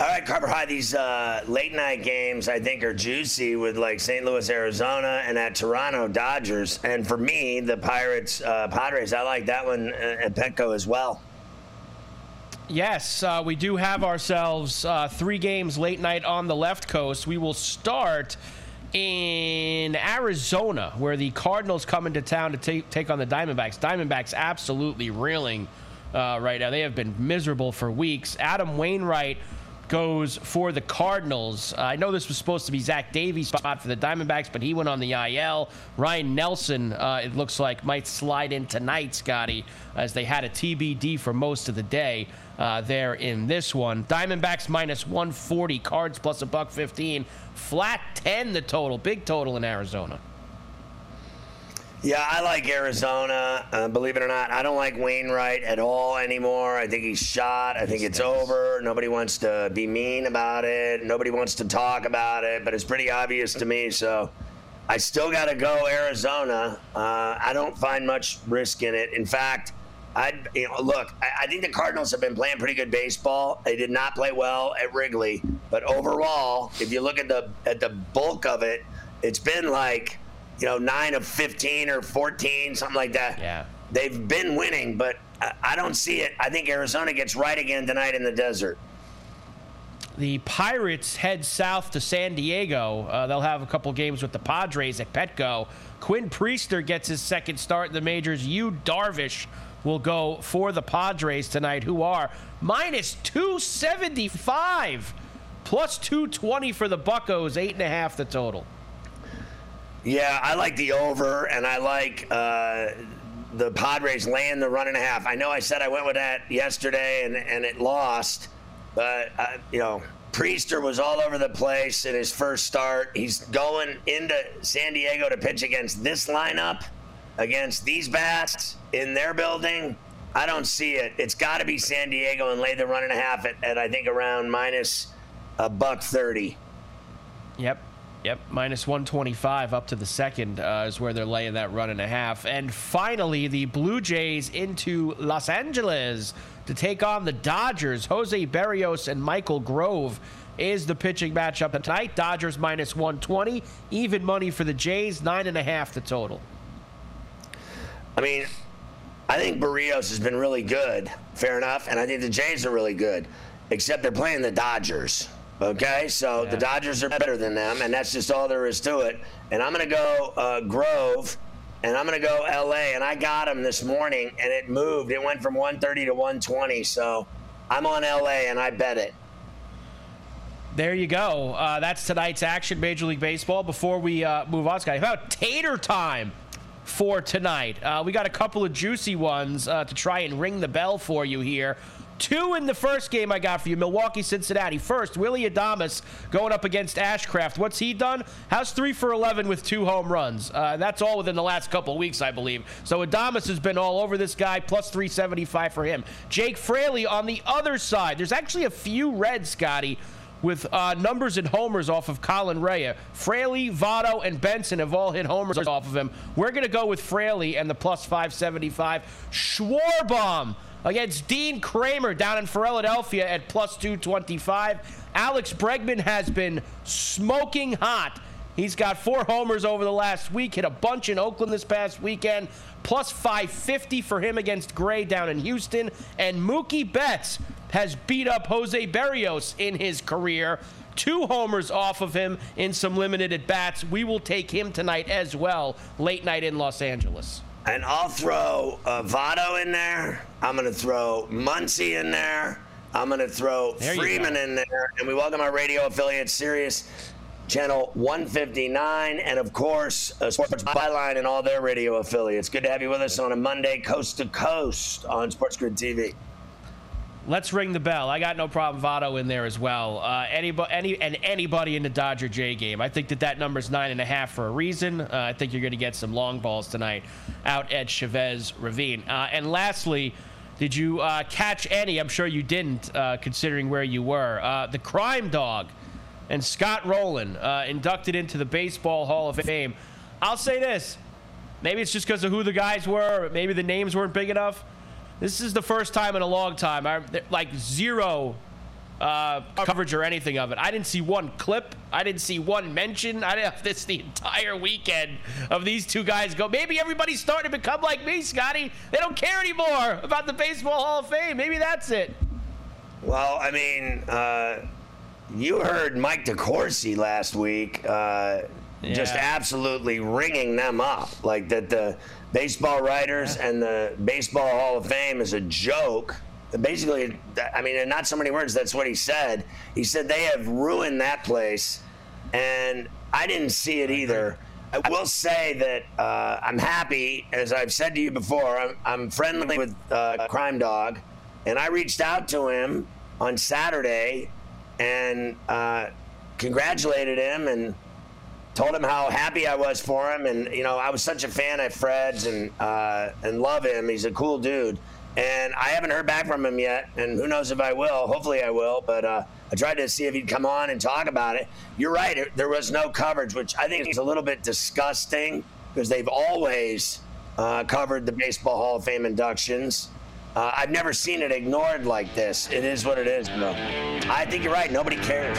All right, Carver High, these uh, late night games I think are juicy with like St. Louis, Arizona, and at Toronto Dodgers. And for me, the Pirates, uh, Padres, I like that one uh, at Petco as well. Yes, uh, we do have ourselves uh, three games late night on the left coast. We will start in Arizona, where the Cardinals come into town to take, take on the Diamondbacks. Diamondbacks absolutely reeling uh, right now. They have been miserable for weeks. Adam Wainwright goes for the Cardinals. Uh, I know this was supposed to be Zach Davies' spot for the Diamondbacks, but he went on the IL. Ryan Nelson, uh, it looks like, might slide in tonight, Scotty, as they had a TBD for most of the day. Uh, there in this one, Diamondbacks minus 140, Cards plus a buck 15, flat 10 the total, big total in Arizona. Yeah, I like Arizona. Uh, believe it or not, I don't like Wainwright at all anymore. I think he's shot. I think it's over. Nobody wants to be mean about it. Nobody wants to talk about it, but it's pretty obvious to me. So I still got to go Arizona. Uh, I don't find much risk in it. In fact, I you know look. I, I think the Cardinals have been playing pretty good baseball. They did not play well at Wrigley, but overall, if you look at the at the bulk of it, it's been like you know, nine of 15 or 14, something like that. Yeah. They've been winning, but I, don't see it. I think Arizona gets right again tonight in the desert. The Pirates head south to San Diego. Uh, they'll have a couple games with the Padres at Petco. Quinn Priester gets his second start in the majors. Yu Darvish will go for the Padres tonight, who are minus 275, plus 220 for the Buckos, eight and a half the total. Yeah, I like the over, and I like uh, the Padres laying the run and a half. I know I said I went with that yesterday, and, and it lost, but, uh, you know, Priester was all over the place in his first start. He's going into San Diego to pitch against this lineup, against these bats in their building. I don't see it. It's got to be San Diego and lay the run and a half at, at I think around minus a buck thirty. Yep. Yep, minus 125 up to the second uh, is where they're laying that run and a half. And finally, the Blue Jays into Los Angeles to take on the Dodgers. Jose Berrios and Michael Grove is the pitching matchup tonight. Dodgers minus 120, even money for the Jays, nine and a half the total. I mean, I think Berrios has been really good, fair enough, and I think the Jays are really good, except they're playing the Dodgers. Okay, so yeah. the Dodgers are better than them, and that's just all there is to it. And I'm going to go uh, Grove, and I'm going to go LA, and I got them this morning, and it moved. It went from 130 to 120, so I'm on LA, and I bet it. There you go. Uh, that's tonight's action, Major League Baseball. Before we uh, move on, Scott, how about tater time for tonight? Uh, we got a couple of juicy ones uh, to try and ring the bell for you here. Two in the first game I got for you, Milwaukee, Cincinnati. First, Willie Adames going up against Ashcraft. What's he done? How's three for 11 with two home runs? Uh, that's all within the last couple weeks, I believe. So Adames has been all over this guy, plus 375 for him. Jake Fraley on the other side. There's actually a few Reds, Scotty, with uh, numbers and homers off of Colin Rea. Fraley, Votto, and Benson have all hit homers off of him. We're going to go with Fraley and the plus 575. Schwarbaum against Dean Kremer down in Philadelphia at plus 225. Alex Bregman has been smoking hot. He's got four homers over the last week, hit a bunch in Oakland this past weekend, plus 550 for him against Gray down in Houston. And Mookie Betts has beat up Jose Berrios in his career. Two homers off of him in some limited at bats. We will take him tonight as well, late night in Los Angeles. And I'll throw uh, Votto in there. I'm going to throw Muncy in there. I'm going to throw There Freeman in there. And we welcome our radio affiliate, Sirius Channel 159. And of course, uh, Sports Byline and all their radio affiliates. Good to have you with us on a Monday, coast to coast on Sports Grid TV. Let's ring the bell. I got no problem Votto in there as well. Uh, anybody, any, and anybody in the Dodger J game. I think that that number's nine and a half for a reason. Uh, I think you're going to get some long balls tonight out at Chavez Ravine. Uh, and lastly, did you uh, catch any? I'm sure you didn't, uh, considering where you were. Uh, the Crime Dog and Scott Rolen inducted into the Baseball Hall of Fame. I'll say this. Maybe it's just because of who the guys were. Maybe the names weren't big enough. This is the first time in a long time. I like zero uh, coverage or anything of it. I didn't see one clip. I didn't see one mention. I didn't have this the entire weekend of these two guys go. Maybe everybody's starting to become like me, Scotty. They don't care anymore about the Baseball Hall of Fame. Maybe that's it. Well, I mean, uh, you heard Mike DeCourcy last week, uh, just absolutely ringing them up, like that the baseball writers and the Baseball Hall of Fame is a joke. Basically, I mean, in not so many words, that's what he said. He said they have ruined that place, and I didn't see it either. I will say that uh, I'm happy, as I've said to you before. I'm, I'm friendly with uh, Crime Dog, and I reached out to him on Saturday and uh, congratulated him and told him how happy I was for him. And you know, I was such a fan of Fred's and uh, and love him. He's a cool dude. And I haven't heard back from him yet, and who knows if I will. Hopefully, I will. But uh, I tried to see if he'd come on and talk about it. You're right; it, there was no coverage, which I think is a little bit disgusting because they've always uh, covered the Baseball Hall of Fame inductions. Uh, I've never seen it ignored like this. It is what it is, bro. I think you're right. Nobody cares.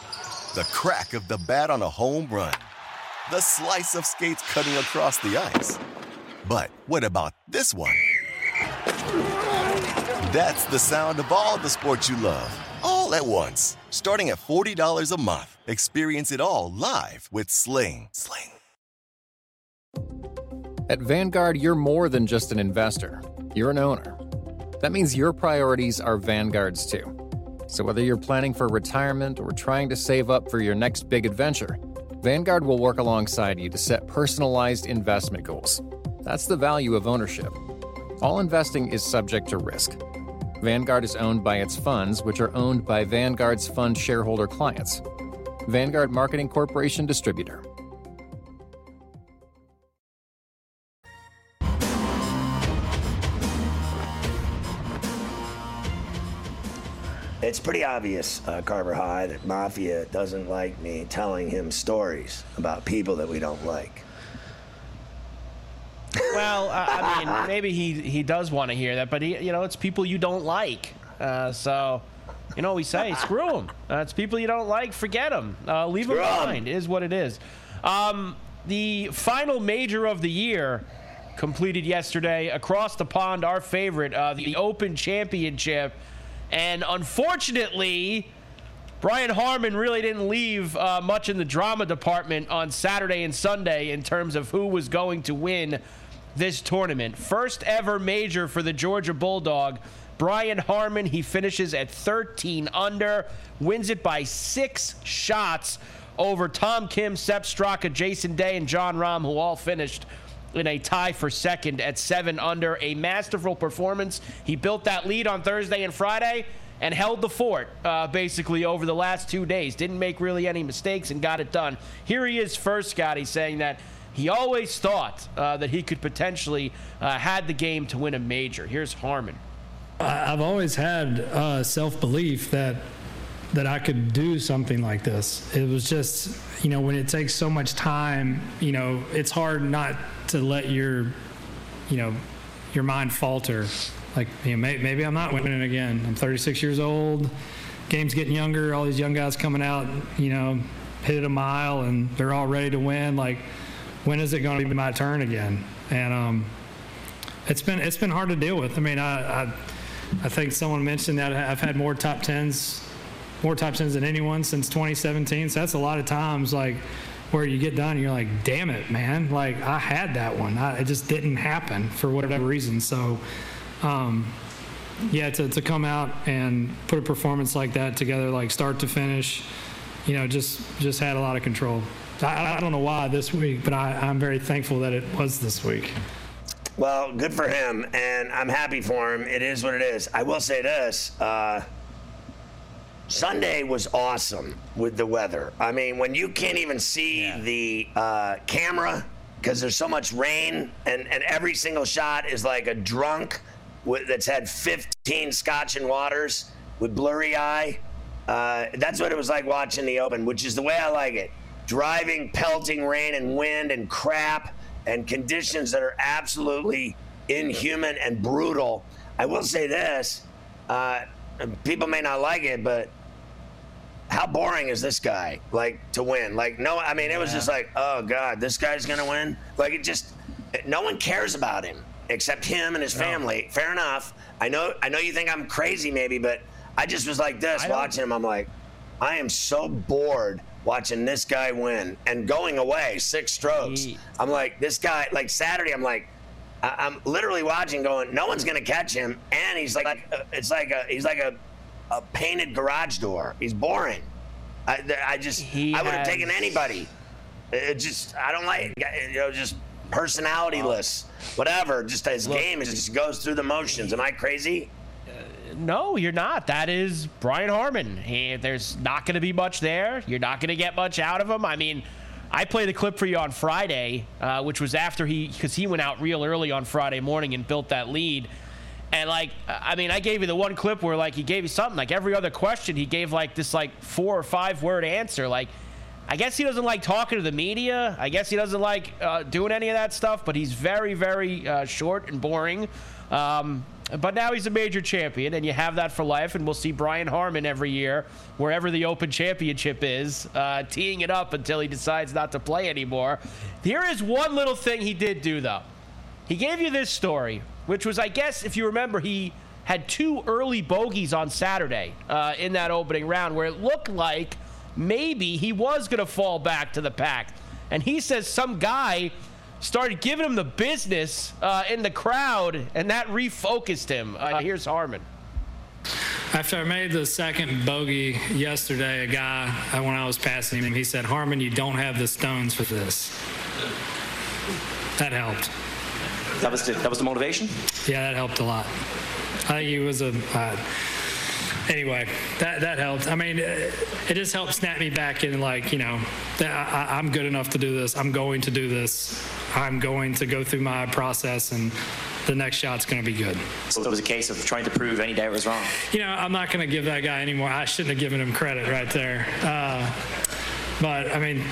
The crack of the bat on a home run. The slice of skates cutting across the ice. But what about this one? That's the sound of all the sports you love, all at once. Starting at $40 a month. Experience it all live with Sling. Sling. At Vanguard, you're more than just an investor, you're an owner. That means your priorities are Vanguard's too. So whether you're planning for retirement or trying to save up for your next big adventure, Vanguard will work alongside you to set personalized investment goals. That's the value of ownership. All investing is subject to risk. Vanguard is owned by its funds, which are owned by Vanguard's fund shareholder clients. Vanguard Marketing Corporation Distributor. It's pretty obvious, uh, Carver High, that Mafia doesn't like me telling him stories about people that we don't like. Well, uh, I mean, maybe he he does want to hear that, but he, you know, it's people you don't like. Uh, so You know, we say, screw them. Uh, it's people you don't like, forget them. Uh, leave them behind. Is what it is. Um, the final major of the year completed yesterday across the pond. Our favorite, uh, the Open Championship, and unfortunately. Brian Harman really didn't leave uh, much in the drama department on Saturday and Sunday in terms of who was going to win this tournament. First ever major for the Georgia Bulldog. Brian Harman, he finishes at 13 under, wins it by six shots over Tom Kim, Sepp Straka, Jason Day, and Jon Rahm, who all finished in a tie for second at seven under. A masterful performance. He built that lead on Thursday and Friday and held the fort uh, basically over the last two days. Didn't make really any mistakes and got it done. Here he is first, Scotty, saying that he always thought uh, that he could potentially uh, had the game to win a major. Here's Harman. I've always had uh, self belief that that I could do something like this. It was just, you know, when it takes so much time, you know, it's hard not to let your, you know, your mind falter. Like, you know, may, maybe I'm not winning again. I'm 36 years old. Game's getting younger. All these young guys coming out, you know, hit a mile and they're all ready to win. Like, when is it going to be my turn again? And um, it's been it's been hard to deal with. I mean, I, I I think someone mentioned that I've had more top tens, more tens than anyone since 2017. So that's a lot of times like where you get done and you're like, damn it, man. Like I had that one. I, it just didn't happen for whatever reason. So, um, yeah, to, to come out and put a performance like that together, like start to finish, you know, just just had a lot of control. I, I don't know why this week, but I, I'm very thankful that it was this week. Well, good for him, and I'm happy for him. It is what it is. I will say this. Uh, Sunday was awesome with the weather. I mean, when you can't even see yeah. the uh, camera because there's so much rain, and, and every single shot is like a drunk with, that's had 15 scotch and waters with blurry eye. Uh, that's what it was like watching the Open, which is the way I like it. Driving, pelting rain and wind and crap and conditions that are absolutely inhuman and brutal. I will say this uh, people may not like it, but how boring is this guy like to win? Like, no, I mean, it was just like, oh God, this guy's gonna win. Like, it just, no one cares about him except him and his family. No. Fair enough. I know, I know you think I'm crazy, maybe, but I just was like this watching him. I'm like, I am so bored watching this guy win and going away six strokes. I'm like, this guy, like Saturday, I'm like, I- am literally watching, going, no one's gonna catch him, and he's like, like uh, it's like a, he's like a, a painted garage door. He's boring. I, I just, he I would have has... taken anybody. It just, I don't like, you know, just personalityless, whatever. Just his Look, game, it just goes through the motions. Am I crazy? no, you're not. That is Brian Harman. He, there's not going to be much there. You're not going to get much out of him. I mean, I played a clip for you on Friday, uh, which was after he, because he went out real early on Friday morning and built that lead. And like, I mean, I gave you the one clip where like he gave you something. Like every other question, he gave like this like four or five word answer. Like, I guess he doesn't like talking to the media. I guess he doesn't like uh, doing any of that stuff. But he's very, very uh, short and boring. Um, but now he's a major champion, and you have that for life. And we'll see Brian Harman every year, wherever the Open Championship is, uh, teeing it up until he decides not to play anymore. Here is one little thing he did do, though. He gave you this story, which was, I guess, if you remember, he had two early bogeys on Saturday uh, in that opening round where it looked like maybe he was going to fall back to the pack. And he says some guy started giving him the business uh, in the crowd, and that refocused him. Uh, here's Harman. After I made the second bogey yesterday, a guy, uh, when I was passing him, he said, Harman, you don't have the stones for this. That helped. That was the, that was the motivation? Yeah, that helped a lot. I think he was a. Uh, anyway, that that helped. I mean, it, it just helped snap me back in, like you know, I, I'm good enough to do this. I'm going to do this. I'm going to go through my process and the next shot's going to be good. So it was a case of trying to prove any doubt was wrong. You know, I'm not going to give that guy any more. I shouldn't have given him credit right there. Uh, but I mean,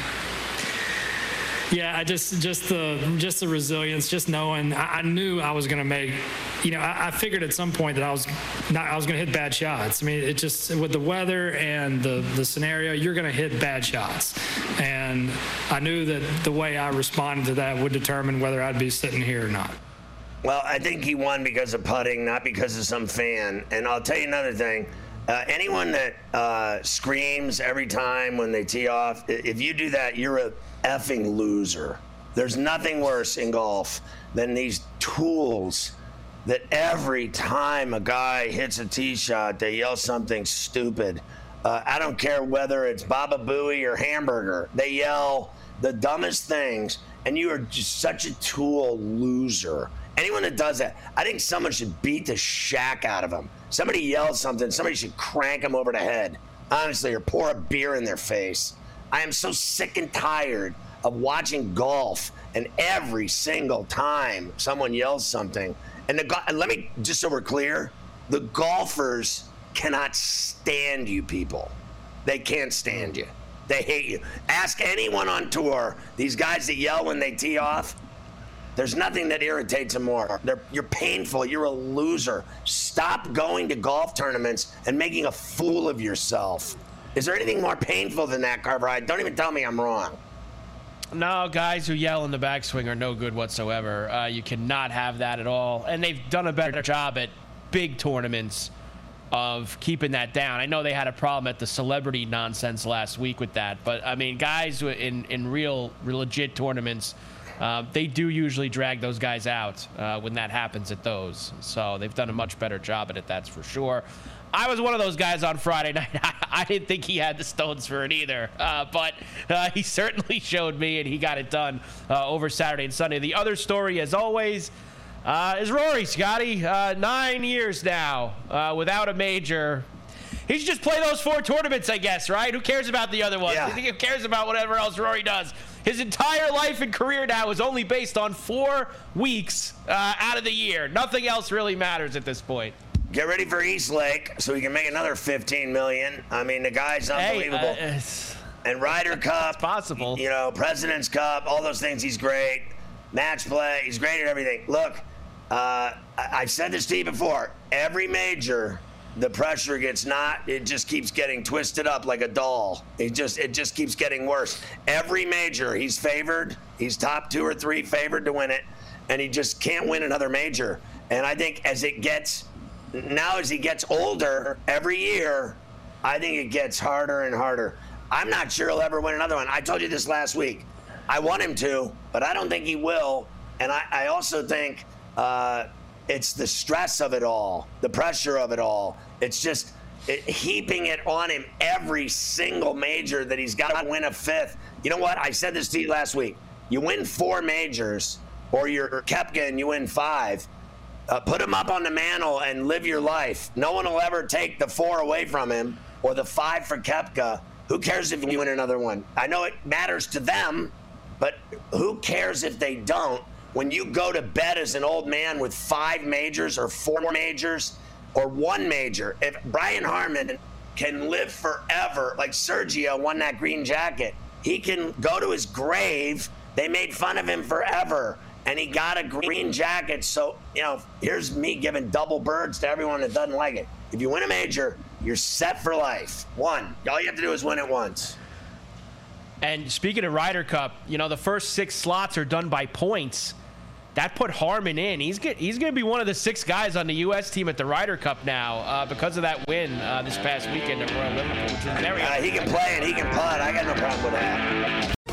Yeah, I just just the just the resilience, just knowing I, I knew I was going to make. You know, I, I, figured at some point that I was not I was going to hit bad shots. I mean, it just with the weather and the the scenario, you're going to hit bad shots, and I knew that the way I responded to that would determine whether I'd be sitting here or not. Well, I think he won because of putting, not because of some fan. And I'll tell you another thing. Uh, anyone that uh, screams every time when they tee off, if you do that, you're a effing loser. There's nothing worse in golf than these tools that every time a guy hits a tee shot, they yell something stupid. Uh, I don't care whether it's Baba Booey or Hamburger. They yell the dumbest things, and you are just such a tool loser. Anyone that does that, I think someone should beat the shack out of them. Somebody yells something, somebody should crank them over the head, honestly, or pour a beer in their face. I am so sick and tired of watching golf and every single time someone yells something. And, the, and let me, just so we're clear, the golfers cannot stand you people. They can't stand you. They hate you. Ask anyone on tour, these guys that yell when they tee off, there's nothing that irritates them more. They're, you're painful. You're a loser. Stop going to golf tournaments and making a fool of yourself. Is there anything more painful than that, Carver? Don't even tell me I'm wrong. No, guys who yell in the backswing are no good whatsoever. Uh, you cannot have that at all. And they've done a better job at big tournaments of keeping that down. I know they had a problem at the celebrity nonsense last week with that, but I mean, guys in in real, legit tournaments uh, they do usually drag those guys out uh, when that happens at those. So they've done a much better job at it, that's for sure. I was one of those guys on Friday night. I didn't think he had the stones for it either, uh, but uh, he certainly showed me, and he got it done uh, over Saturday and Sunday. The other story, as always, uh, is Rory Scotty. Uh, nine years now uh, without a major. He should just play those four tournaments, I guess, right? Who cares about the other ones? Yeah. Who cares about whatever else Rory does? His entire life and career now is only based on four weeks uh, out of the year. Nothing else really matters at this point. Get ready for East Lake so he can make another 15 million. I mean, the guy's unbelievable. Hey, uh, and Ryder Cup, possible. You know, President's Cup, all those things. He's great. Match play, he's great at everything. Look, uh, I- I've said this to you before. Every major the pressure gets not it just keeps getting twisted up like a doll it just it just keeps getting worse every major he's favored he's top two or three favored to win it and he just can't win another major and i think as it gets now as he gets older every year i think it gets harder and harder i'm not sure he'll ever win another one i told you this last week i want him to but i don't think he will and i, I also think uh, it's the stress of it all, the pressure of it all. It's just it, heaping it on him every single major that he's got to win a fifth. You know what? I said this to you last week. You win four majors, or you're Koepka and you win five. Uh, put him up on the mantle and live your life. No one will ever take the four away from him or the five for Koepka. Who cares if you win another one? I know it matters to them, but who cares if they don't? when you go to bed as an old man with five majors or four majors or one major, if Brian Harman can live forever, like Sergio won that green jacket, he can go to his grave. They made fun of him forever, and he got a green jacket. So, you know, here's me giving double birds to everyone that doesn't like it. If you win a major, you're set for life. One. All you have to do is win it once. And speaking of Ryder Cup, you know, the first six slots are done by points that put Harman in. He's get, he's going to be one of the six guys on the U.S. team at the Ryder Cup now uh, because of that win uh, this past weekend at Royal Liverpool, which is very. Uh, he can play and he can putt. I got no problem with that.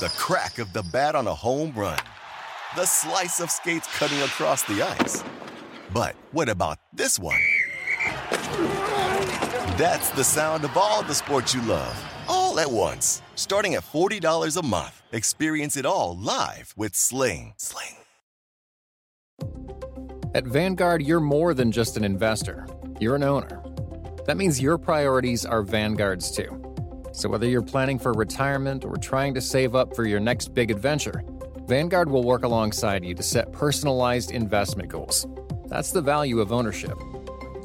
The crack of the bat on a home run. The slice of skates cutting across the ice. But what about this one? That's the sound of all the sports you love, all at once. Starting at $40 a month. Experience it all live with Sling. Sling. At Vanguard, you're more than just an investor, you're an owner. That means your priorities are Vanguard's too. So whether you're planning for retirement or trying to save up for your next big adventure, Vanguard will work alongside you to set personalized investment goals. That's the value of ownership.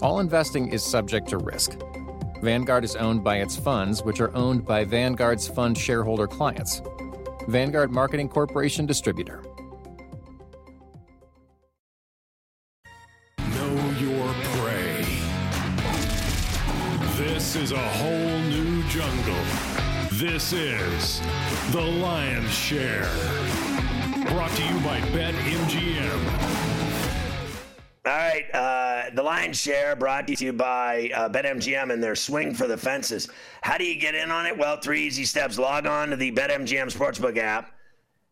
All investing is subject to risk. Vanguard is owned by its funds, which are owned by Vanguard's fund shareholder clients. Vanguard Marketing Corporation Distributor. Know your prey. This is a whole. This is The Lion's Share. Brought to you by BetMGM. All right, uh, the Lion's Share brought to you by uh, BetMGM and their swing for the fences. How do you get in on it? Well, three easy steps. Log on to the BetMGM Sportsbook app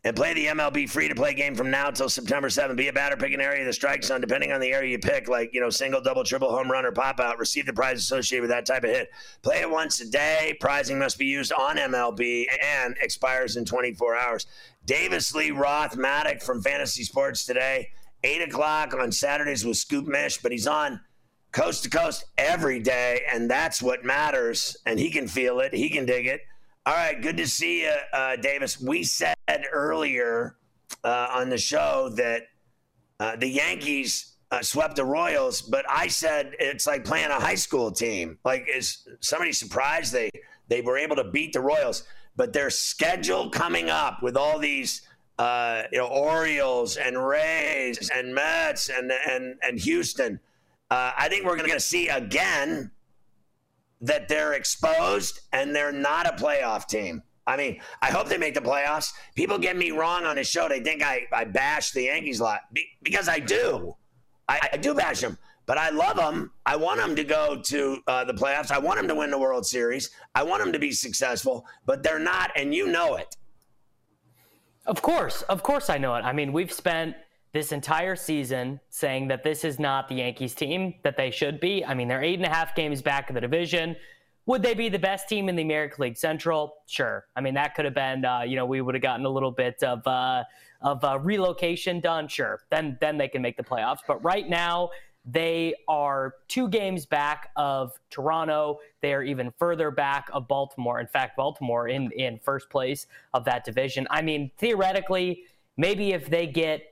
and play the MLB free to play game from now until September 7th. Be a batter, pick an area of the strike zone, depending on the area you pick, like, you know, single, double, triple, home run, or pop out. Receive the prize associated with that type of hit. Play it once a day. Prizing must be used on MLB and expires in 24 hours. Davis Lee Roth Mattek from Fantasy Sports today. 8 o'clock on Saturdays with Scoop Mish, but he's on coast to coast every day, and that's what matters. And he can feel it, he can dig it. All right, good to see you, uh, Davis. We said earlier uh, on the show that uh, the Yankees uh, swept the Royals, but I said it's like playing a high school team. Like, is somebody surprised they they were able to beat the Royals? But their schedule coming up with all these uh, you know, Orioles and Rays and Mets and and and Houston. Uh, I think we're going to see again that they're exposed and they're not a playoff team. I mean, I hope they make the playoffs. People get me wrong on this show. They think I, I bash the Yankees a lot because I do. I, I do bash them, but I love them. I want them to go to uh, the playoffs. I want them to win the World Series. I want them to be successful, but they're not, and you know it. Of course, of course, I know it. I mean, we've spent this entire season saying that this is not the Yankees team that they should be. I mean, they're eight and a half games back in the division. Would they be the best team in the American League Central? Sure. I mean, that could have been, uh, you know, we would have gotten a little bit of uh, of uh, relocation done. Sure. Then then they can make the playoffs. But right now, they are two games back of Toronto. They are even further back of Baltimore. In fact, Baltimore in, in first place of that division. I mean, theoretically, maybe if they get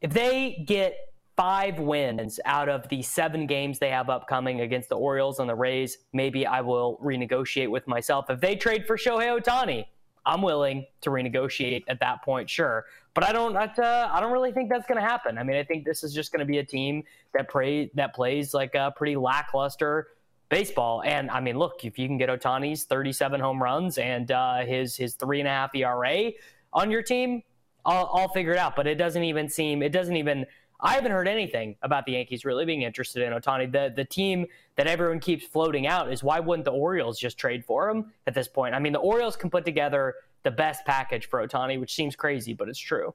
if they get five wins out of the seven games they have upcoming against the Orioles and the Rays, maybe I will renegotiate with myself. If they trade for Shohei Ohtani, I'm willing to renegotiate at that point, sure. But I don't, uh, I don't really think that's going to happen. I mean, I think this is just going to be a team that play that plays like a pretty lackluster baseball. And I mean, look, if you can get Ohtani's 37 home runs and uh, his his three and a half ERA on your team, I'll, I'll figure it out. But it doesn't even seem, it doesn't even. I haven't heard anything about the Yankees really being interested in Ohtani. The the team that everyone keeps floating out is why wouldn't the Orioles just trade for him at this point? I mean, the Orioles can put together the best package for Ohtani, which seems crazy, but it's true.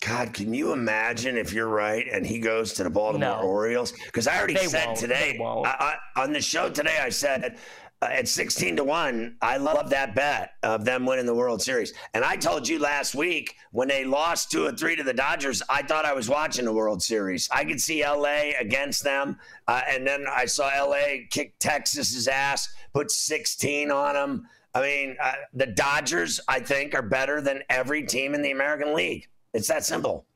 God, can you imagine if you're right and he goes to the Baltimore no. Orioles? Because I already they said today I, I, on the show today, I said at 16 to 1, I love that bet of them winning the World Series. And I told you last week when they lost 2 or 3 to the Dodgers, I thought I was watching the World Series. I could see LA against them. Uh, and then I saw LA kick Texas's ass, put 16 on them. I mean, uh, the Dodgers, I think, are better than every team in the American League. It's that simple.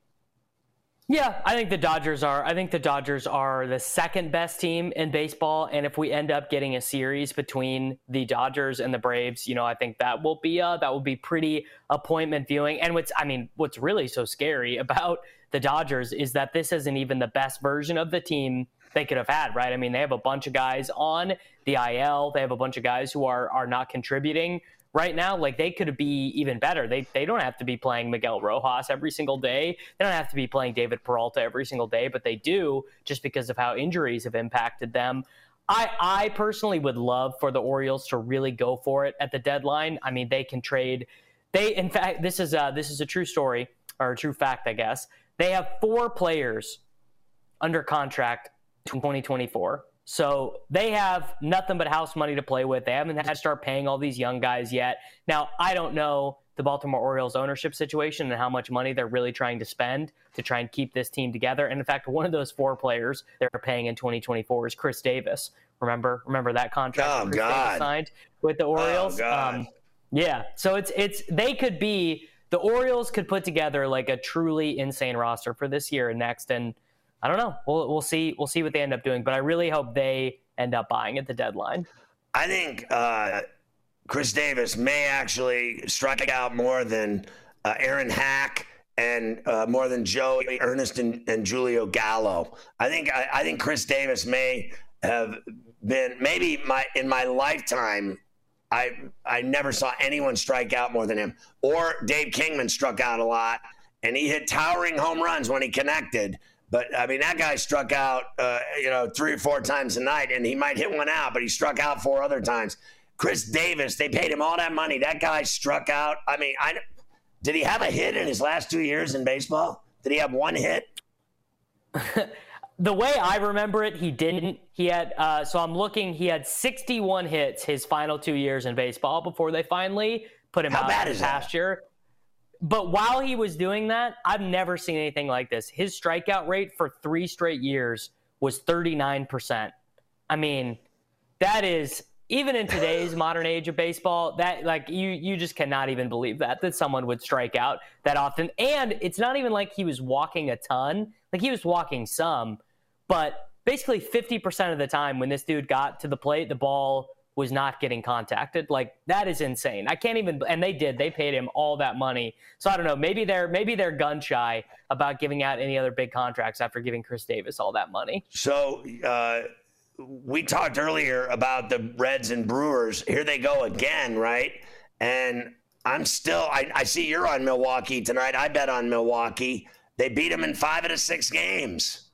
Yeah, I think the Dodgers are. I think the Dodgers are the second best team in baseball, and if we end up getting a series between the Dodgers and the Braves, you know, I think that will be uh, that will be pretty appointment viewing. And what's, I mean, what's really so scary about the Dodgers is that this isn't even the best version of the team they could have had, right? I mean, they have a bunch of guys on the IL. They have a bunch of guys who are are not contributing right now. Like they could be even better. They they don't have to be playing Miguel Rojas every single day. They don't have to be playing David Peralta every single day, but they do just because of how injuries have impacted them. I, I personally would love for the Orioles to really go for it at the deadline. I mean, they can trade. They, in fact, this is a, this is a true story or a true fact, I guess. They have four players under contract in 2024. So they have nothing but house money to play with. They haven't had to start paying all these young guys yet. Now, I don't know the Baltimore Orioles ownership situation and how much money they're really trying to spend to try and keep this team together. And in fact, one of those four players they're paying in 2024 is Chris Davis. Remember, remember that contract oh, Chris God. Davis signed with the Orioles. Oh, God. Um, yeah, so it's it's they could be the Orioles could put together like a truly insane roster for this year and next, and I don't know. We'll we'll see we'll see what they end up doing, but I really hope they end up buying at the deadline. I think uh, Chris Davis may actually strike out more than uh, Aaron Hack and uh, more than Joe Ernest and, and Julio Gallo. I think I, I, think Chris Davis may have been maybe my in my lifetime. I I never saw anyone strike out more than him. Or Dave Kingman struck out a lot, and he hit towering home runs when he connected. But I mean, that guy struck out, uh, you know, three or four times a night, and he might hit one out, but he struck out four other times. Chris Davis, they paid him all that money. That guy struck out. I mean, I did he have a hit in his last two years in baseball? Did he have one hit? the way I remember it, he didn't. He had uh, so I'm looking. He had 61 hits his final two years in baseball before they finally put him How out bad is the pasture. But while he was doing that, I've never seen anything like this. His strikeout rate for three straight years was 39%. I mean, that is even in today's modern age of baseball, that like you you just cannot even believe that that someone would strike out that often. And it's not even like he was walking a ton. Like he was walking some, but basically 50% of the time when this dude got to the plate, the ball was not getting contacted. Like that is insane. I can't even and they did. They paid him all that money. So I don't know, maybe they're maybe they're gun shy about giving out any other big contracts after giving Chris Davis all that money. So uh we talked earlier about the Reds and Brewers. Here they go again, right? And I'm still I, I see you're on Milwaukee tonight. I bet on Milwaukee. They beat them in five out of six games.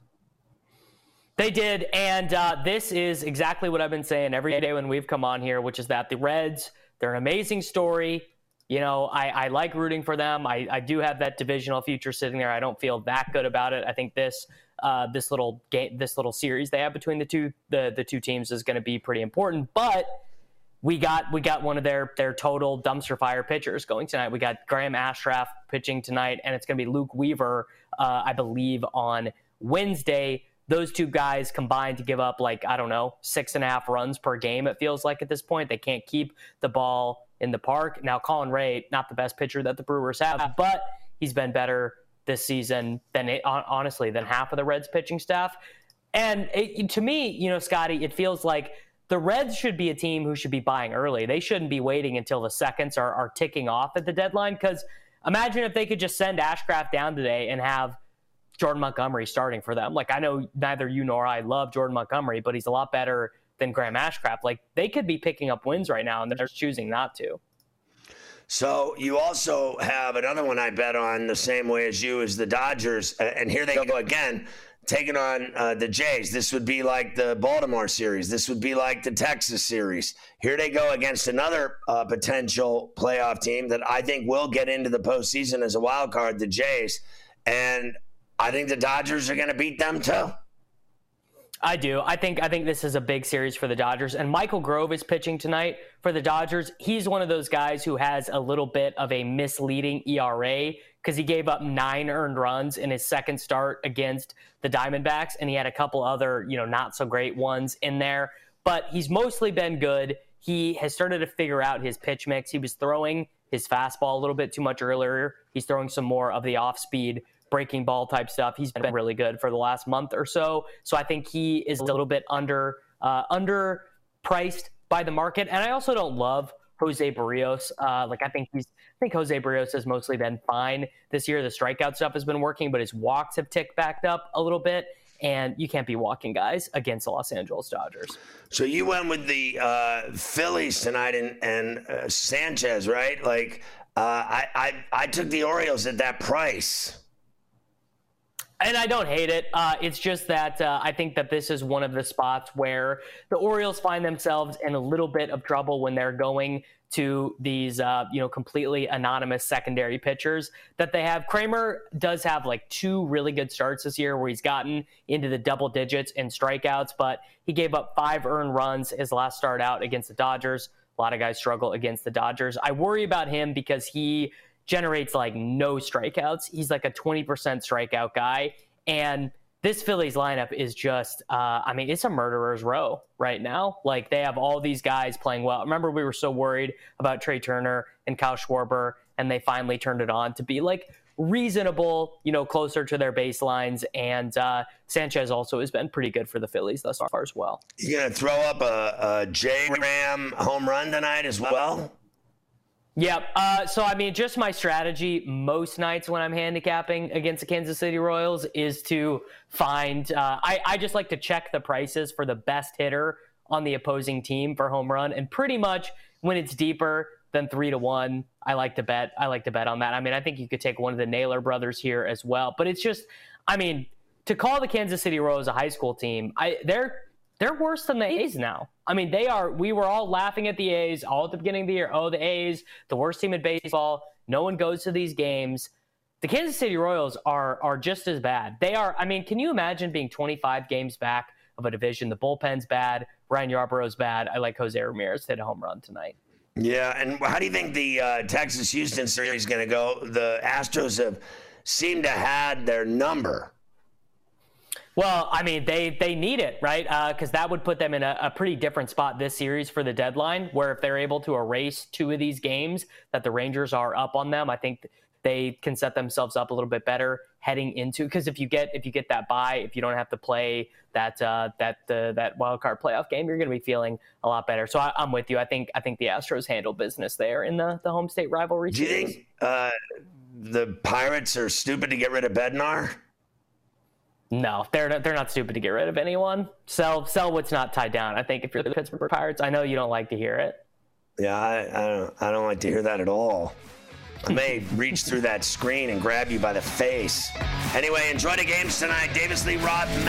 They did, and uh, this is exactly what I've been saying every day when we've come on here, which is that the Reds, they're an amazing story. You know, I, I like rooting for them. I, I do have that divisional future sitting there. I don't feel that good about it. I think this uh, this little game, this little series they have between the two the the two teams is going to be pretty important. But we got we got one of their their total dumpster fire pitchers going tonight. We got Graham Ashcraft pitching tonight, and it's going to be Luke Weaver, uh, I believe, on Wednesday those two guys combined to give up like I don't know six and a half runs per game. It feels like at this point they can't keep the ball in the park. Now Colin Rea, not the best pitcher that the Brewers have, but he's been better this season than it, honestly than half of the Reds pitching staff. And it, to me, you know, Scotty, it feels like the Reds should be a team who should be buying early. They shouldn't be waiting until the seconds are, are ticking off at the deadline. Because imagine if they could just send Ashcraft down today and have Jordan Montgomery starting for them. Like I know neither you nor I love Jordan Montgomery, but he's a lot better than Graham Ashcraft. Like they could be picking up wins right now, and they're choosing not to. So you also have another one I bet on the same way as you is the Dodgers, and here they go again, taking on uh, the Jays. This would be like the Baltimore series. This would be like the Texas series. Here they go against another uh, potential playoff team that I think will get into the postseason as a wild card, the Jays. And I think the Dodgers are going to beat them too. I do. I think I think this is a big series for the Dodgers. And Michael Grove is pitching tonight for the Dodgers. He's one of those guys who has a little bit of a misleading ERA because he gave up nine earned runs in his second start against the Diamondbacks, and he had a couple other, you know, not so great ones in there. But he's mostly been good. He has started to figure out his pitch mix. He was throwing his fastball a little bit too much earlier. He's throwing some more of the off speed breaking ball type stuff. He's been really good for the last month or so. So I think he is a little bit under uh, underpriced by the market. And I also don't love Jose Berrios. Uh, like I think he's I think Jose Berrios has mostly been fine this year. The strikeout stuff has been working, but his walks have ticked back up a little bit. and you can't be walking guys against the Los Angeles Dodgers. So you went with the uh, Phillies tonight and, and uh, Sanchez, right? Like, uh, I, I, I took the Orioles at that price. And I don't hate it. Uh, it's just that uh, I think that this is one of the spots where the Orioles find themselves in a little bit of trouble when they're going to these, uh, you know, completely anonymous secondary pitchers that they have. Kremer does have like two really good starts this year where he's gotten into the double digits in strikeouts, but he gave up five earned runs his last start out against the Dodgers. A lot of guys struggle against the Dodgers. I worry about him because he generates like no strikeouts. He's like a 20% strikeout guy. And this Phillies lineup is just, uh, I mean, it's a murderer's row right now. Like they have all these guys playing well. Remember, we were so worried about Trea Turner and Kyle Schwarber, and they finally turned it on to be like reasonable, you know, closer to their baselines. And uh, Sanchez also has been pretty good for the Phillies thus far as well. You're gonna throw up a, a J Ram home run tonight as well? Yeah. Uh, so, I mean, just my strategy most nights when I'm handicapping against the Kansas City Royals is to find, uh, I, I just like to check the prices for the best hitter on the opposing team for home run. And pretty much when it's deeper than three to one, I like to bet. I like to bet on that. I mean, I think you could take one of the Naylor brothers here as well. But it's just, I mean, to call the Kansas City Royals a high school team, I they're they're worse than the A's now. I mean, they are. We were all laughing at the A's all at the beginning of the year. Oh, the A's, the worst team in baseball. No one goes to these games. The Kansas City Royals are are just as bad. They are. I mean, can you imagine being 25 games back of a division? The bullpen's bad. Ryan Yarbrough's bad. I like Jose Ramirez hit a home run tonight. Yeah, and how do you think the uh, Texas Houston series is going to go? The Astros have seemed to had their number. Well, I mean, they they need it, right? Because uh, that would put them in a, a, pretty different spot this series for the deadline. Where if they're able to erase two of these games that the Rangers are up on them, I think they can set themselves up a little bit better heading into. Because if you get if you get that bye, if you don't have to play that uh, that uh, that wild card playoff game, you're going to be feeling a lot better. So I, am with you. I think I think the Astros handle business there in the the home state rivalry. Do you think uh, the Pirates are stupid to get rid of Bednar? No, they're they're not stupid to get rid of anyone. Sell sell what's not tied down. I think if you're the Pittsburgh Pirates, I know you don't like to hear it. Yeah, I, I don't I don't like to hear that at all. I may reach through that screen and grab you by the face. Anyway, enjoy the games tonight. David Lee Roth.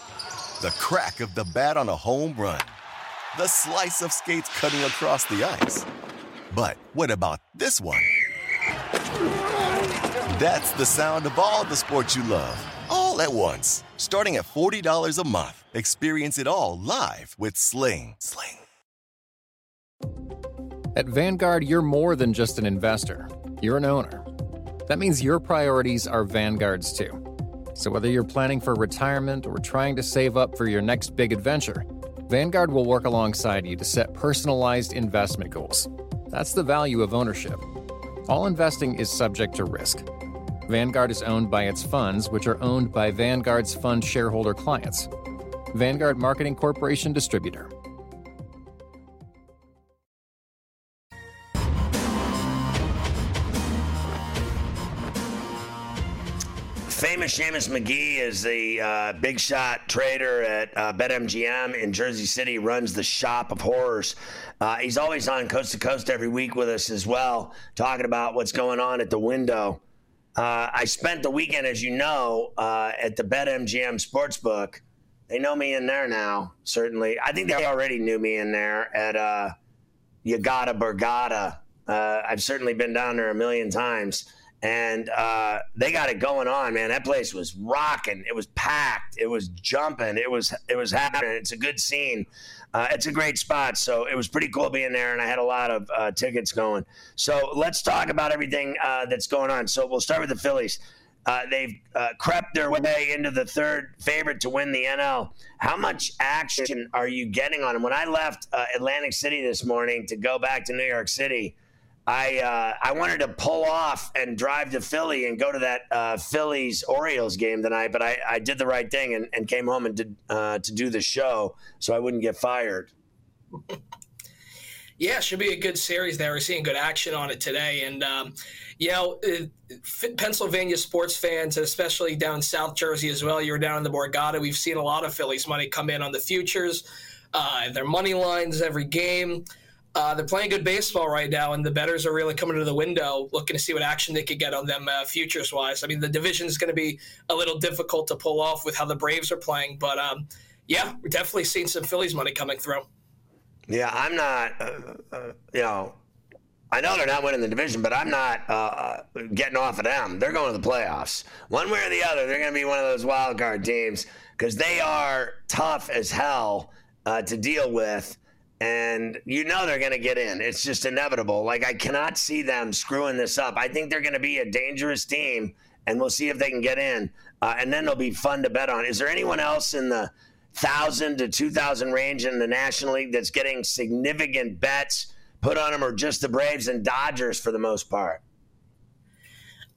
the crack of the bat on a home run, the slice of skates cutting across the ice. But what about this one? That's the sound of all the sports you love, all at once. Starting at $40 a month, experience it all live with Sling. Sling. At Vanguard, you're more than just an investor, you're an owner. That means your priorities are Vanguard's too. So, whether you're planning for retirement or trying to save up for your next big adventure, Vanguard will work alongside you to set personalized investment goals. That's the value of ownership. All investing is subject to risk. Vanguard is owned by its funds, which are owned by Vanguard's fund shareholder clients. Vanguard Marketing Corporation Distributor. Famous Seamus McGee is the uh, big shot trader at uh, BetMGM in Jersey City, runs the shop of horrors. Uh, he's always on coast to coast every week with us as well, talking about what's going on at the window. Uh, I spent the weekend, as you know, uh, at the BetMGM Sportsbook, they know me in there now. Certainly, I think they already knew me in there at uh, Yagata Borgata. Uh, I've certainly been down there a million times, and uh, they got it going on, man. That place was rocking. It was packed. It was jumping. It was it was happening. It's a good scene. Uh, it's a great spot. So it was pretty cool being there, and I had a lot of uh, tickets going. So let's talk about everything uh, that's going on. So we'll start with the Phillies. Uh, they've uh, crept their way into the third favorite to win the NL. How much action are you getting on them? When I left Atlantic City this morning to go back to New York City, I uh, I wanted to pull off and drive to Philly and go to that uh, Phillies Orioles game tonight, but I, I did the right thing and, and came home and did uh, to do the show so I wouldn't get fired. yeah, should be a good series there. We're seeing good action on it today, and um, you know, uh, Pennsylvania sports fans, especially down South Jersey as well. You were down in the Borgata. We've seen a lot of Phillies money come in on the futures, uh, their money lines every game. Uh, they're playing good baseball right now, and the betters are really coming to the window looking to see what action they could get on them uh, futures wise. I mean, the division is going to be a little difficult to pull off with how the Braves are playing, but um, yeah, we're definitely seeing some Phillies money coming through. Yeah, I'm not, uh, uh you know, I know they're not winning the division, but I'm not uh, uh, getting off of them. They're going to the playoffs. One way or the other, they're going to be one of those wild card teams because they are tough as hell to deal with and you know they're going to get in. It's just inevitable. Like I cannot see them screwing this up. I think they're going to be a dangerous team, and we'll see if they can get in. Uh, and then they'll be fun to bet on. Is there anyone else in the thousand to two thousand range in the National League that's getting significant bets put on them, or just the Braves and Dodgers for the most part?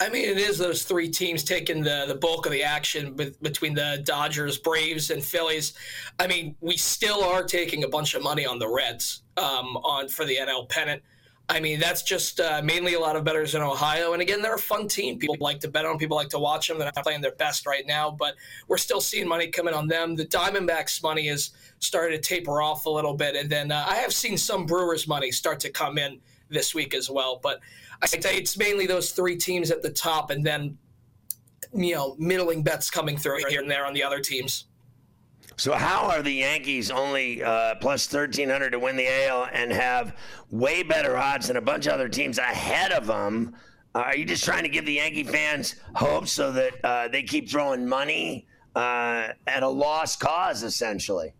I mean, it is those three teams taking the, the bulk of the action be- between the Dodgers, Braves, and Phillies. I mean, we still are taking a bunch of money on the Reds um, on for the NL pennant. I mean, that's just uh, mainly a lot of bettors in Ohio. And again, they're a fun team. People like to bet on. People like to watch them. They're not playing their best right now, but we're still seeing money coming on them. The Diamondbacks' money has started to taper off a little bit, and then uh, I have seen some Brewers' money start to come in this week as well. But it's mainly those three teams at the top, and then you know middling bets coming through here and there on the other teams. So how are the Yankees only uh, plus thirteen hundred to win the AL and have way better odds than a bunch of other teams ahead of them? Uh, are you just trying to give the Yankee fans hope so that uh, they keep throwing money uh, at a lost cause, essentially?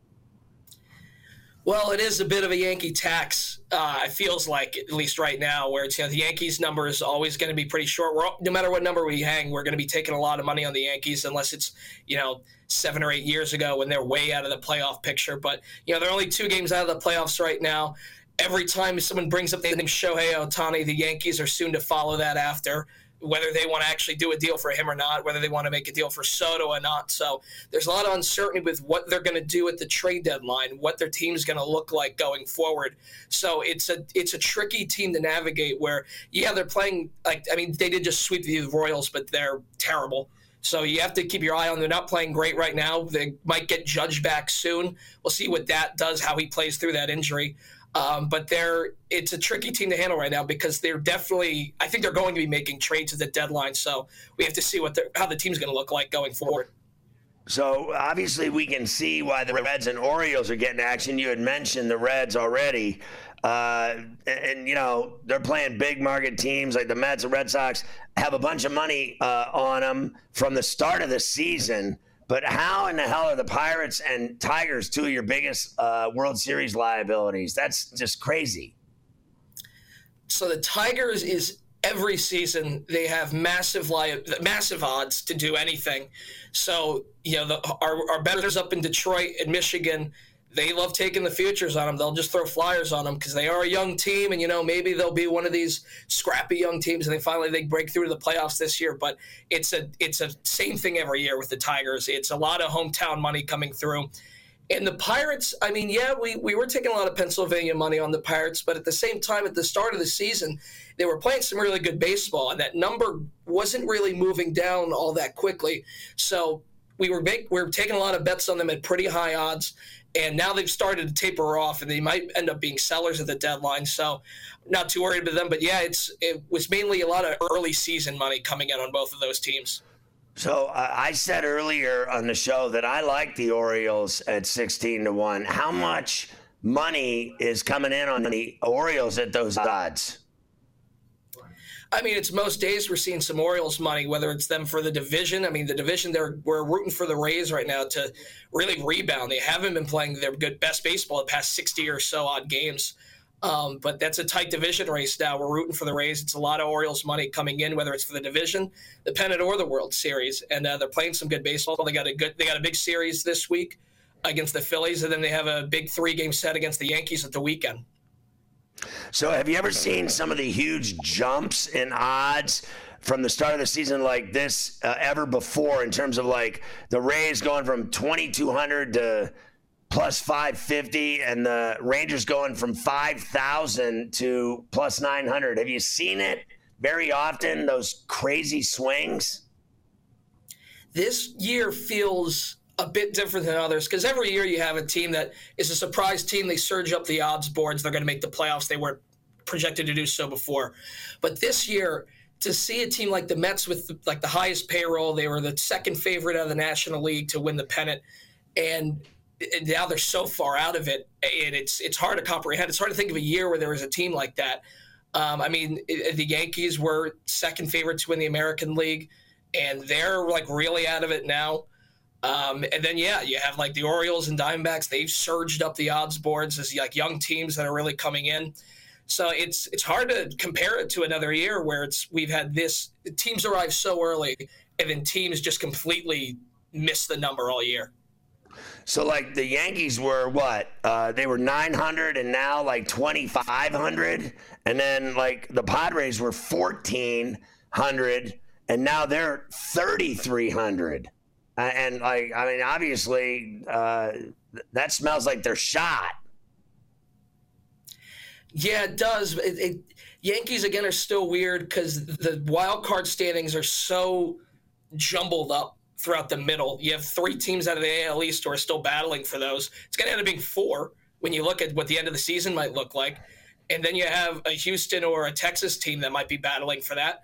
Well, it is a bit of a Yankee tax. Uh, it feels like, at least right now, where it's you know the Yankees number is always going to be pretty short. We're, no matter what number we hang, we're going to be taking a lot of money on the Yankees, unless it's you know seven or eight years ago when they're way out of the playoff picture. But you know they're only two games out of the playoffs right now. Every time someone brings up the name Shohei Ohtani, the Yankees are soon to follow that after whether they want to actually do a deal for him or not, whether they want to make a deal for Soto or not. So there's a lot of uncertainty with what they're going to do at the trade deadline, what their team's going to look like going forward. So it's a it's a tricky team to navigate. Where yeah, they're playing like I mean they did just sweep the Royals, but they're terrible. So you have to keep your eye on. They're not playing great right now. They might get Judge back soon. We'll see what that does, how he plays through that injury. Um, but they're it's a tricky team to handle right now because they're definitely I think they're going to be making trades at the deadline. So we have to see what how the team's going to look like going forward. So obviously we can see why the Reds and Orioles are getting action. You had mentioned the Reds already. Uh, and, and, you know they're playing big market teams like the Mets and Red Sox have a bunch of money uh, on them from the start of the season. But how in the hell are the Pirates and Tigers two of your biggest uh, World Series liabilities? That's just crazy. So the Tigers is every season they have massive li- massive odds to do anything. So you know the, our our bettors up in Detroit and Michigan they love taking the futures on them. They'll just throw flyers on them because they are a young team, and you know maybe they'll be one of these scrappy young teams, and they finally they break through to the playoffs this year. But it's a it's a same thing every year with the Tigers. It's a lot of hometown money coming through. And the Pirates, I mean, yeah, we, we were taking a lot of Pennsylvania money on the Pirates, but at the same time, at the start of the season, they were playing some really good baseball, and that number wasn't really moving down all that quickly. So we were make, we were taking a lot of bets on them at pretty high odds, and now they've started to taper off, and they might end up being sellers at the deadline. So, not too worried about them. But yeah, it's it was mainly a lot of early season money coming in on both of those teams. So uh, I said earlier on the show that I like the Orioles at 16 to 1. How much money is coming in on the Orioles at those odds? I mean, it's most days we're seeing some Orioles money, whether it's them for the division. I mean, the division they're we're rooting for the Rays right now to really rebound. They haven't been playing their good best baseball the past sixty or so odd games. Um, but that's a tight division race now. We're rooting for the Rays. It's a lot of Orioles money coming in, whether it's for the division, the pennant, or the World Series. And uh, they're playing some good baseball. They got a good. They got a big series this week against the Phillies, and then they have a big three-game set against the Yankees at the weekend. So, have you ever seen some of the huge jumps in odds from the start of the season like this uh, ever before? In terms of like the Rays going from 2,200 to plus 550 and the Rangers going from 5,000 to plus 900. Have you seen it very often, those crazy swings? This year feels a bit different than others because every year you have a team that is a surprise team. They surge up the odds boards. They're going to make the playoffs. They weren't projected to do so before. But this year, to see a team like the Mets with like the highest payroll, they were the second favorite of the National League to win the pennant, and now they're so far out of it, and it's it's hard to comprehend. It's hard to think of a year where there was a team like that. Um, I mean, the Yankees were second favorite to win the American League, and they're like really out of it now. Um, and then yeah, you have like the Orioles and Diamondbacks. They've surged up the odds boards as like young teams that are really coming in. So it's it's hard to compare it to another year where it's we've had this teams arrive so early and then teams just completely miss the number all year. So like the Yankees were what? Uh, they were 900 and now like 2500 and then like the Padres were 1400 and now they're 3300. Uh, and like I mean obviously uh, that smells like they're shot. Yeah, it does. It, it, Yankees again are still weird because the wild card standings are so jumbled up throughout the middle. You have three teams out of the AL East who are still battling for those. It's going to end up being four when you look at what the end of the season might look like. And then you have a Houston or a Texas team that might be battling for that.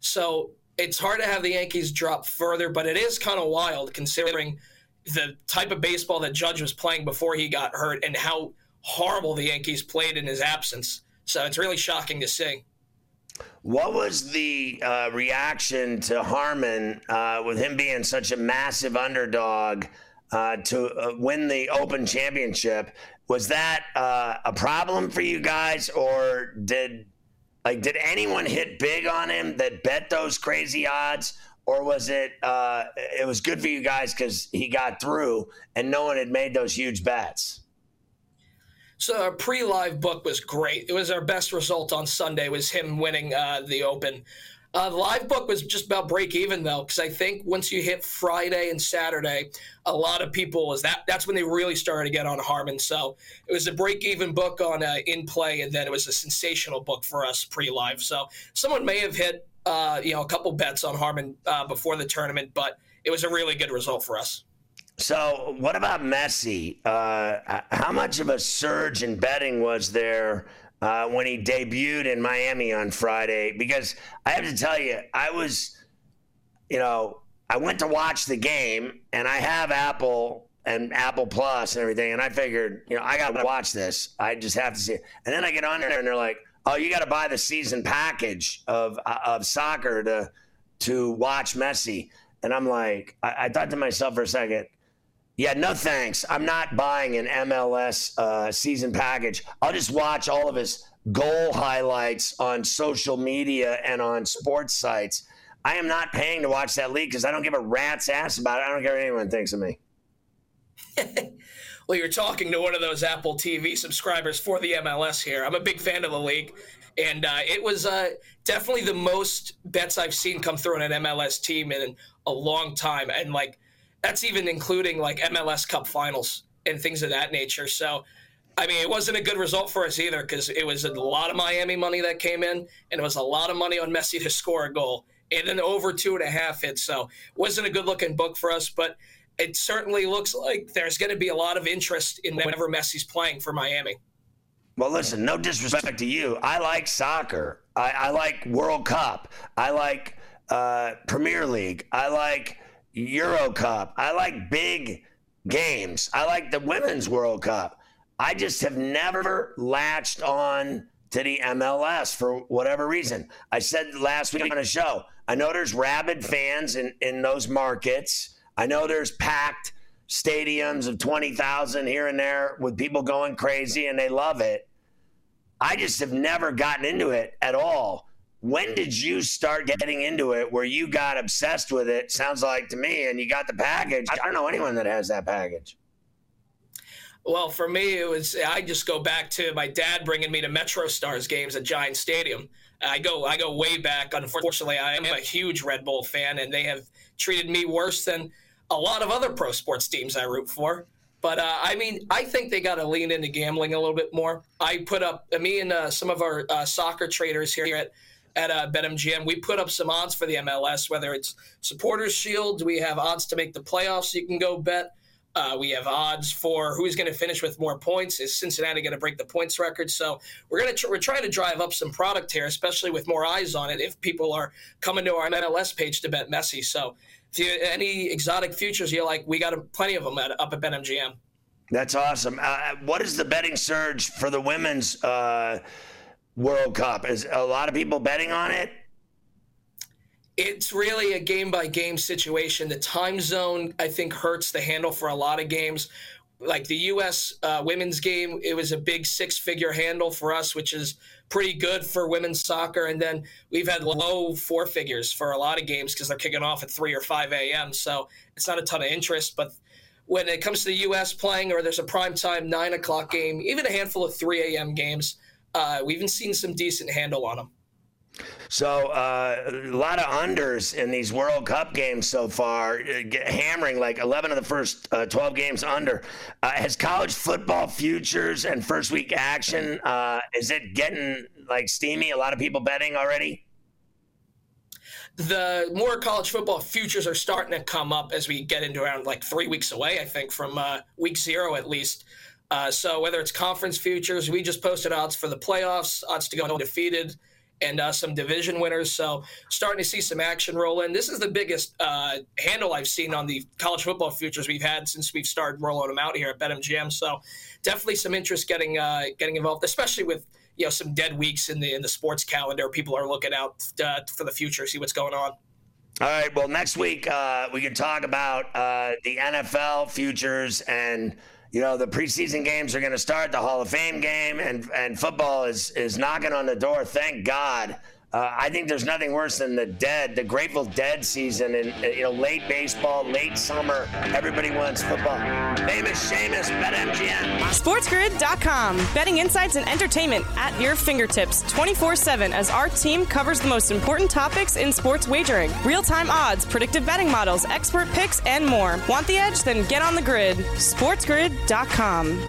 So it's hard to have the Yankees drop further, but it is kind of wild considering the type of baseball that Judge was playing before he got hurt and how horrible the Yankees played in his absence. So it's really shocking to see. What was the uh, reaction to Harman uh, with him being such a massive underdog uh, to uh, win the Open Championship? Was that uh, a problem for you guys, or did like did anyone hit big on him that bet those crazy odds? Or was it uh, it was good for you guys because he got through and no one had made those huge bets? So our pre-live book was great. It was our best result on Sunday. Was him winning uh, the Open. Uh, the live book was just about break even though, because I think once you hit Friday and Saturday, a lot of people was that that's when they really started to get on Harman. So it was a break even book on uh, in play, and then it was a sensational book for us pre live. So someone may have hit uh, you know a couple bets on Harman uh, before the tournament, but it was a really good result for us. So, what about Messi? Uh, how much of a surge in betting was there uh, when he debuted in Miami on Friday? Because I have to tell you, I was, you know, I went to watch the game and I have Apple and Apple Plus and everything, and I figured, you know, I got to watch this. I just have to see it. And then I get on there and they're like, oh, you got to buy the season package of, of soccer to, to watch Messi. And I'm like, I, I thought to myself for a second, yeah, no thanks. I'm not buying an MLS uh, season package. I'll just watch all of his goal highlights on social media and on sports sites. I am not paying to watch that league because I don't give a rat's ass about it. I don't care what anyone thinks of me. well, you're talking to one of those Apple TV subscribers for the MLS here. I'm a big fan of the league, and uh, it was uh, definitely the most bets I've seen come through on an MLS team in a long time. And like, that's even including like MLS Cup finals and things of that nature. So, I mean, it wasn't a good result for us either because it was a lot of Miami money that came in, and it was a lot of money on Messi to score a goal, and then over two and a half hits. So, wasn't a good looking book for us, but it certainly looks like there's going to be a lot of interest in whenever Messi's playing for Miami. Well, listen, no disrespect to you. I like soccer. I, I like World Cup. I like uh, Premier League. I like Euro Cup. I like big games. I like the Women's World Cup. I just have never latched on to the MLS for whatever reason. I said last week on a show, I know there's rabid fans in, in those markets. I know there's packed stadiums of 20,000 here and there with people going crazy and they love it. I just have never gotten into it at all. When did you start getting into it where you got obsessed with it? Sounds like to me, and you got the package. I don't know anyone that has that package. Well, for me, it was I just go back to my dad bringing me to Metro Stars games at Giant Stadium. I go I go way back. Unfortunately, I am a huge Red Bull fan, and they have treated me worse than a lot of other pro sports teams I root for. But uh, I mean, I think they got to lean into gambling a little bit more. I put up me and uh, some of our uh, soccer traders here at at uh, BetMGM. We put up some odds for the MLS, whether it's Supporters Shield. We have odds to make the playoffs. You can go bet. Uh, we have odds for who's going to finish with more points. Is Cincinnati going to break the points record? So we're going to tr- we're trying to drive up some product here, especially with more eyes on it. If people are coming to our MLS page to bet Messi, so if you any exotic futures you're like, we got a, plenty of them at, up at BetMGM. That's awesome. Uh, what is the betting surge for the women's uh, World Cup? Is a lot of people betting on it? It's really a game by game situation. The time zone, I think, hurts the handle for a lot of games. Like the U.S. Uh, women's game, it was a big six figure handle for us, which is pretty good for women's soccer. And then we've had low four figures for a lot of games because they're kicking off at 3 or 5 a.m. So it's not a ton of interest. But when it comes to the U.S. playing or there's a prime time 9 o'clock game, even a handful of 3 a.m. games, uh, we've been seeing some decent handle on them. So uh, a lot of unders in these World Cup games so far, uh, hammering like 11 of the first uh, 12 games under. Uh, has college football futures and first week action uh, is it getting like steamy? A lot of people betting already. The more college football futures are starting to come up as we get into around like three weeks away, I think, from uh, week zero at least. So whether it's conference futures, we just posted odds for the playoffs, odds to go undefeated and uh, some division winners. So starting to see some action roll in. This is the biggest uh, handle I've seen on the college football futures we've had since we've started rolling them out here at BetMGM. So definitely some interest getting uh, getting involved, especially with you know some dead weeks in the in the sports calendar. People are looking out uh, for the future, see what's going on. All right. Well, next week uh, we can talk about uh, the NFL futures and you know the preseason games are going to start the hall of fame game and and football is is knocking on the door. Thank god uh, I think there's nothing worse than the dead, the Grateful Dead season, and you know, late baseball, late summer. Everybody wants football. Famous Seamus, BetMGM. SportsGrid.com. Betting insights and entertainment at your fingertips 24 7 as our team covers the most important topics in sports wagering real time odds, predictive betting models, expert picks, and more. Want the edge? Then get on the grid. SportsGrid.com.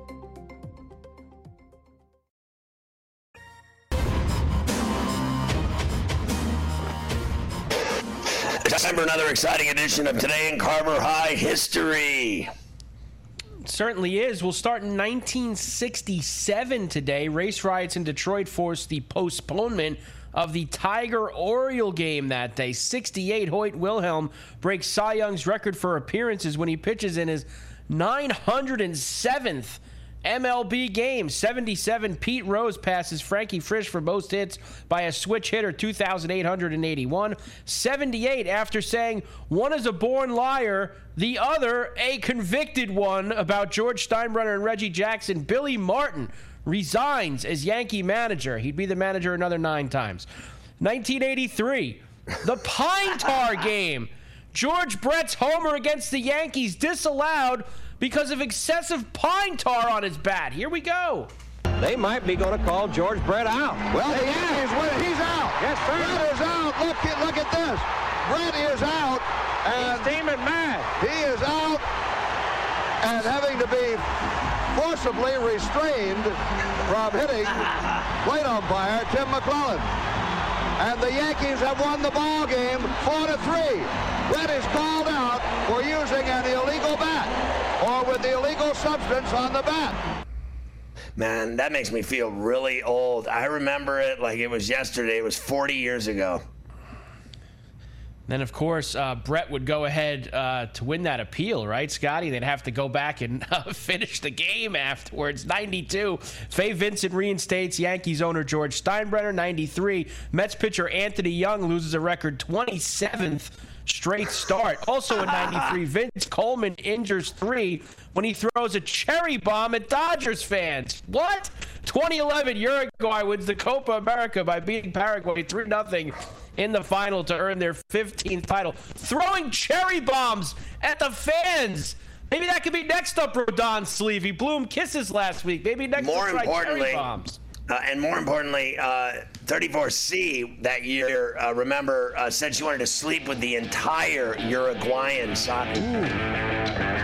Time for another exciting edition of Today in Carver High History. certainly is. We'll start in 1967 today. Race riots in Detroit forced the postponement of the Tiger Oriole game that day. 68 Hoyt Wilhelm breaks Cy Young's record for appearances when he pitches in his 907th MLB game. 77 Pete Rose passes Frankie Frisch for most hits by a switch hitter, 2,881. 78 after saying one is a born liar, the other a convicted one about George Steinbrenner and Reggie Jackson. Billy Martin resigns as Yankee manager. He'd be the manager another nine times. 1983, the Pine Tar game. George Brett's homer against the Yankees disallowed because of excessive pine tar on his bat. Here we go. They might be going to call George Brett out. Well, the Yankees win. He's out. Yes, sir. Brett is out. Look, look at this. Brett is out. And He's steaming mad. He is out and having to be forcibly restrained from hitting plate umpire Tim McClelland. And the Yankees have won the ball game four to three. Brett is called out for using an illegal bat or with the illegal substance on the bat. Man, that makes me feel really old. I remember it like it was yesterday. It was 40 years ago. Then, of course, uh, Brett would go ahead uh, to win that appeal, right, Scotty? They'd have to go back and uh, finish the game afterwards. 92, Fay Vincent reinstates Yankees owner George Steinbrenner. 93, Mets pitcher Anthony Young loses a record 27th straight start. Also in 93, Vince Coleman injures three when he throws a cherry bomb at Dodgers fans. What? 2011, Uruguay wins the Copa America by beating Paraguay 3 0 in the final to earn their 15th title. Throwing cherry bombs at the fans. Maybe that could be next up, Rodon Sleeve. He blew him kisses last week. Maybe next More up, try importantly, cherry bombs. Uh, and more importantly, uh, 34C that year, uh, remember, uh, said she wanted to sleep with the entire Uruguayan side.